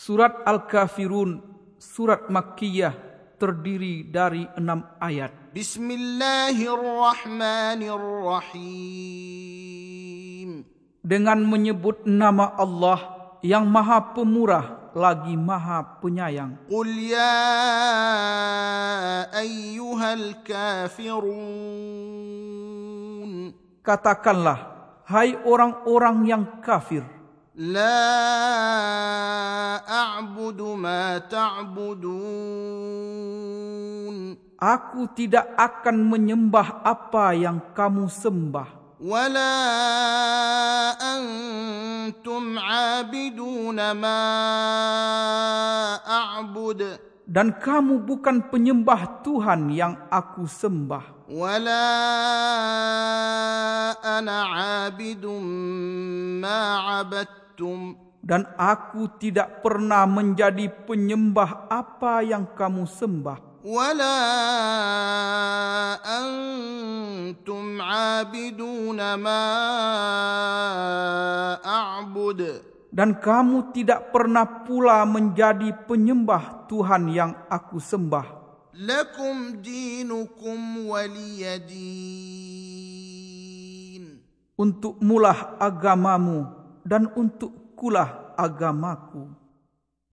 Surat Al-Kafirun, surat Makkiyah, terdiri dari enam ayat. Bismillahirrahmanirrahim. Dengan menyebut nama Allah yang maha pemurah lagi maha penyayang. Qul ya ayyuhal kafirun. Katakanlah, hai orang-orang yang kafir. لا أعبد ما تعبدون Aku tidak akan menyembah apa yang kamu sembah. ولا أنتم عابدون ما أعبد Dan kamu bukan penyembah Tuhan yang aku sembah. ولا أنا عابد ما عبدتم dan aku tidak pernah menjadi penyembah apa yang kamu sembah. Wala antum abiduna ma a'bud. Dan kamu tidak pernah pula menjadi penyembah Tuhan yang aku sembah. Lakum dinukum waliyadin untuk mulah agamamu dan untuk kulah agamaku.